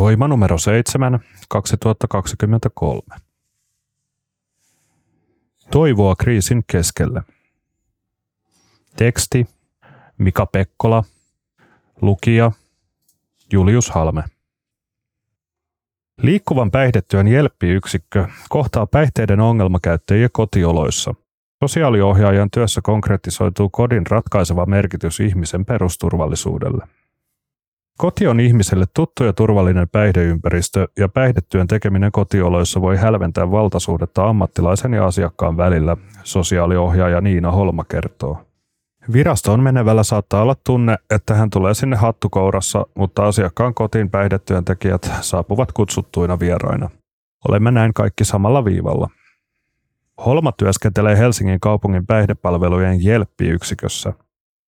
Voima numero 7, 2023. Toivoa kriisin keskelle. Teksti Mika Pekkola. Lukija Julius Halme. Liikkuvan päihdetyön Jelppi-yksikkö kohtaa päihteiden ongelmakäyttäjiä kotioloissa. Sosiaaliohjaajan työssä konkretisoituu kodin ratkaiseva merkitys ihmisen perusturvallisuudelle. Koti on ihmiselle tuttu ja turvallinen päihdeympäristö ja päihdetyön tekeminen kotioloissa voi hälventää valtasuhdetta ammattilaisen ja asiakkaan välillä, sosiaaliohjaaja Niina Holma kertoo. Virastoon menevällä saattaa olla tunne, että hän tulee sinne hattukourassa, mutta asiakkaan kotiin päihdetyöntekijät saapuvat kutsuttuina vieraina. Olemme näin kaikki samalla viivalla. Holma työskentelee Helsingin kaupungin päihdepalvelujen Jelppi-yksikössä.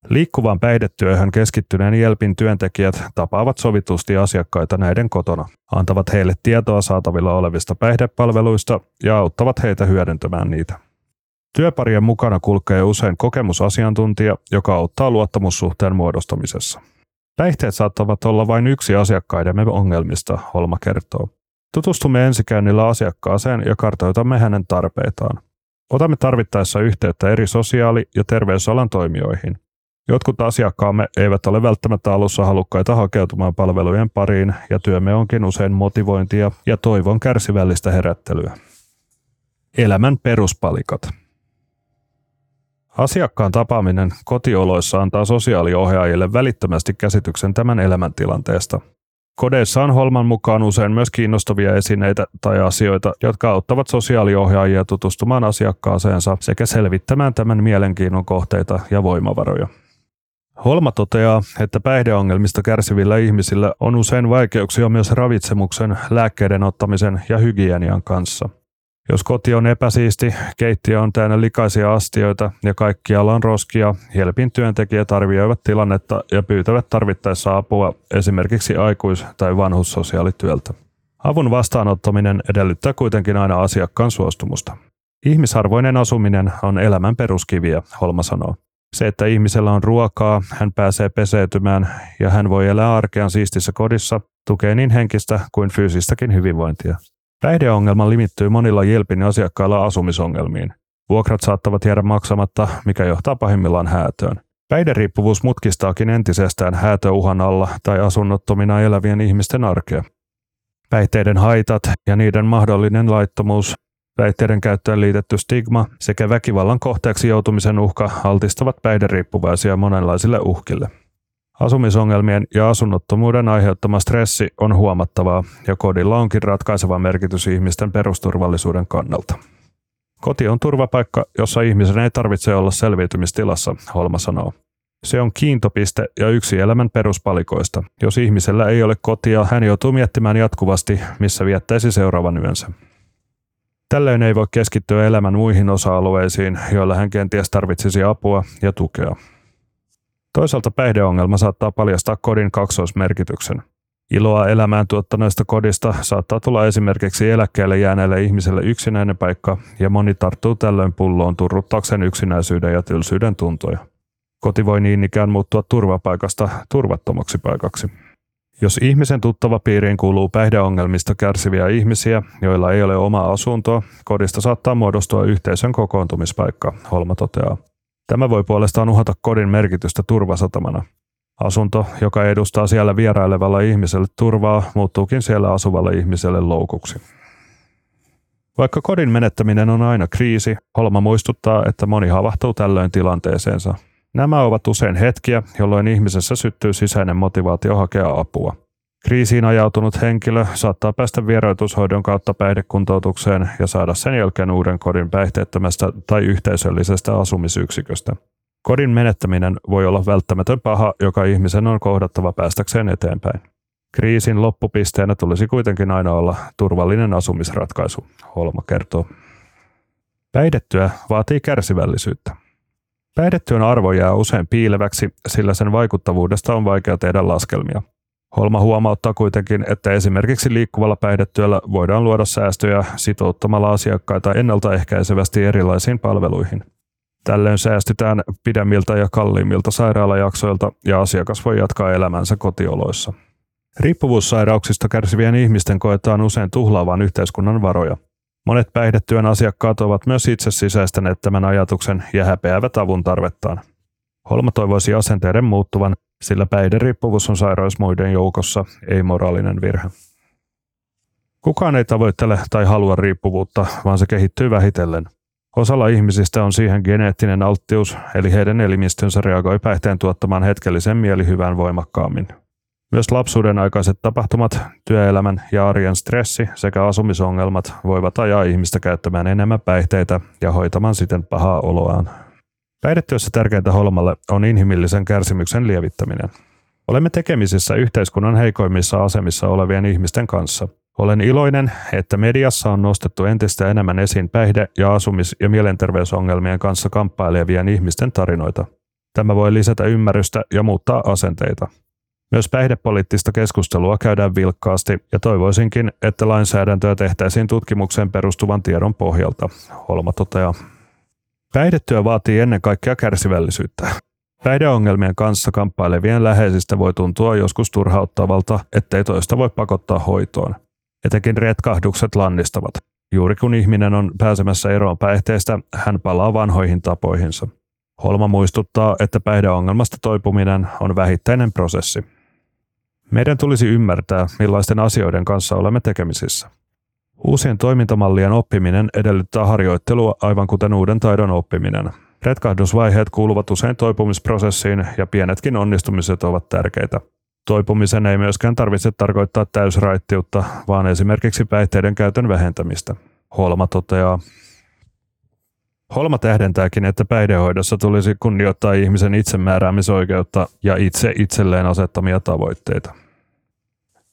Liikkuvaan päihdetyöhön keskittyneen Jelpin työntekijät tapaavat sovitusti asiakkaita näiden kotona, antavat heille tietoa saatavilla olevista päihdepalveluista ja auttavat heitä hyödyntämään niitä. Työparien mukana kulkee usein kokemusasiantuntija, joka auttaa luottamussuhteen muodostamisessa. Päihteet saattavat olla vain yksi asiakkaidemme ongelmista, Holma kertoo. Tutustumme ensikäynnillä asiakkaaseen ja kartoitamme hänen tarpeitaan. Otamme tarvittaessa yhteyttä eri sosiaali- ja terveysalan toimijoihin. Jotkut asiakkaamme eivät ole välttämättä alussa halukkaita hakeutumaan palvelujen pariin ja työmme onkin usein motivointia ja toivon kärsivällistä herättelyä. Elämän peruspalikat – Asiakkaan tapaaminen kotioloissa antaa sosiaaliohjaajille välittömästi käsityksen tämän elämäntilanteesta. Kodeissa on Holman mukaan usein myös kiinnostavia esineitä tai asioita, jotka auttavat sosiaaliohjaajia tutustumaan asiakkaaseensa sekä selvittämään tämän mielenkiinnon kohteita ja voimavaroja. Holma toteaa, että päihdeongelmista kärsivillä ihmisillä on usein vaikeuksia myös ravitsemuksen, lääkkeiden ottamisen ja hygienian kanssa – jos koti on epäsiisti, keittiö on täynnä likaisia astioita ja kaikkialla on roskia, Helpin työntekijät arvioivat tilannetta ja pyytävät tarvittaessa apua esimerkiksi aikuis- tai vanhussosiaalityöltä. Avun vastaanottaminen edellyttää kuitenkin aina asiakkaan suostumusta. Ihmisarvoinen asuminen on elämän peruskiviä, Holma sanoo. Se, että ihmisellä on ruokaa, hän pääsee peseytymään ja hän voi elää arkean siistissä kodissa, tukee niin henkistä kuin fyysistäkin hyvinvointia. Päihdeongelma limittyy monilla Jelpin asiakkailla asumisongelmiin. Vuokrat saattavat jäädä maksamatta, mikä johtaa pahimmillaan häätöön. Päihderiippuvuus mutkistaakin entisestään häätöuhan alla tai asunnottomina elävien ihmisten arkea. Päihteiden haitat ja niiden mahdollinen laittomuus, päihteiden käyttöön liitetty stigma sekä väkivallan kohteeksi joutumisen uhka altistavat päihderiippuvaisia monenlaisille uhkille. Asumisongelmien ja asunnottomuuden aiheuttama stressi on huomattavaa ja kodilla onkin ratkaiseva merkitys ihmisten perusturvallisuuden kannalta. Koti on turvapaikka, jossa ihmisen ei tarvitse olla selviytymistilassa, Holma sanoo. Se on kiintopiste ja yksi elämän peruspalikoista. Jos ihmisellä ei ole kotia, hän joutuu miettimään jatkuvasti, missä viettäisi seuraavan yönsä. Tällöin ei voi keskittyä elämän muihin osa-alueisiin, joilla hän kenties tarvitsisi apua ja tukea. Toisaalta päihdeongelma saattaa paljastaa kodin kaksoismerkityksen. Iloa elämään tuottaneesta kodista saattaa tulla esimerkiksi eläkkeelle jääneelle ihmiselle yksinäinen paikka, ja moni tarttuu tällöin pulloon turruttaakseen yksinäisyyden ja tylsyyden tuntoja. Koti voi niin ikään muuttua turvapaikasta turvattomaksi paikaksi. Jos ihmisen tuttava piiriin kuuluu päihdeongelmista kärsiviä ihmisiä, joilla ei ole omaa asuntoa, kodista saattaa muodostua yhteisön kokoontumispaikka, Holma toteaa. Tämä voi puolestaan uhata kodin merkitystä turvasatamana. Asunto, joka edustaa siellä vierailevalle ihmiselle turvaa, muuttuukin siellä asuvalle ihmiselle loukuksi. Vaikka kodin menettäminen on aina kriisi, Holma muistuttaa, että moni havahtuu tällöin tilanteeseensa. Nämä ovat usein hetkiä, jolloin ihmisessä syttyy sisäinen motivaatio hakea apua. Kriisiin ajautunut henkilö saattaa päästä vieroitushoidon kautta päihdekuntoutukseen ja saada sen jälkeen uuden kodin päihteettömästä tai yhteisöllisestä asumisyksiköstä. Kodin menettäminen voi olla välttämätön paha, joka ihmisen on kohdattava päästäkseen eteenpäin. Kriisin loppupisteenä tulisi kuitenkin aina olla turvallinen asumisratkaisu, Holma kertoo. Päihdetyö vaatii kärsivällisyyttä. Päihdetyön arvo jää usein piileväksi, sillä sen vaikuttavuudesta on vaikea tehdä laskelmia. Holma huomauttaa kuitenkin, että esimerkiksi liikkuvalla päihdetyöllä voidaan luoda säästöjä sitouttamalla asiakkaita ennaltaehkäisevästi erilaisiin palveluihin. Tällöin säästytään pidemmiltä ja kalliimmilta sairaalajaksoilta ja asiakas voi jatkaa elämänsä kotioloissa. Riippuvuussairauksista kärsivien ihmisten koetaan usein tuhlaavan yhteiskunnan varoja. Monet päihdetyön asiakkaat ovat myös itse sisäistäneet tämän ajatuksen ja häpeävät avun tarvettaan. Holma toivoisi asenteiden muuttuvan, sillä päihderiippuvuus on sairaus muiden joukossa, ei moraalinen virhe. Kukaan ei tavoittele tai halua riippuvuutta, vaan se kehittyy vähitellen. Osalla ihmisistä on siihen geneettinen alttius, eli heidän elimistönsä reagoi päihteen tuottamaan hetkellisen mielihyvän voimakkaammin. Myös lapsuuden aikaiset tapahtumat, työelämän ja arjen stressi sekä asumisongelmat voivat ajaa ihmistä käyttämään enemmän päihteitä ja hoitamaan siten pahaa oloaan. Päihdetyössä tärkeintä Holmalle on inhimillisen kärsimyksen lievittäminen. Olemme tekemisissä yhteiskunnan heikoimmissa asemissa olevien ihmisten kanssa. Olen iloinen, että mediassa on nostettu entistä enemmän esiin päihde- ja asumis- ja mielenterveysongelmien kanssa kamppailevien ihmisten tarinoita. Tämä voi lisätä ymmärrystä ja muuttaa asenteita. Myös päihdepoliittista keskustelua käydään vilkkaasti ja toivoisinkin, että lainsäädäntöä tehtäisiin tutkimukseen perustuvan tiedon pohjalta, Holma toteaa. Päihdetyö vaatii ennen kaikkea kärsivällisyyttä. Päihdeongelmien kanssa kamppailevien läheisistä voi tuntua joskus turhauttavalta, ettei toista voi pakottaa hoitoon. Etenkin retkahdukset lannistavat. Juuri kun ihminen on pääsemässä eroon päihteistä, hän palaa vanhoihin tapoihinsa. Holma muistuttaa, että päihdeongelmasta toipuminen on vähittäinen prosessi. Meidän tulisi ymmärtää, millaisten asioiden kanssa olemme tekemisissä. Uusien toimintamallien oppiminen edellyttää harjoittelua aivan kuten uuden taidon oppiminen. Retkahdusvaiheet kuuluvat usein toipumisprosessiin ja pienetkin onnistumiset ovat tärkeitä. Toipumisen ei myöskään tarvitse tarkoittaa täysraittiutta, vaan esimerkiksi päihteiden käytön vähentämistä. Holma toteaa. Holma tähdentääkin, että päihdehoidossa tulisi kunnioittaa ihmisen itsemääräämisoikeutta ja itse itselleen asettamia tavoitteita.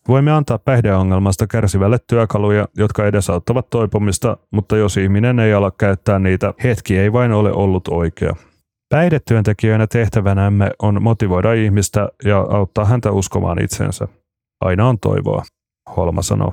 Voimme antaa päihdeongelmasta kärsivälle työkaluja, jotka edesauttavat toipumista, mutta jos ihminen ei ala käyttää niitä, hetki ei vain ole ollut oikea. Päihdetyöntekijöinä tehtävänämme on motivoida ihmistä ja auttaa häntä uskomaan itsensä. Aina on toivoa, Holma sanoo.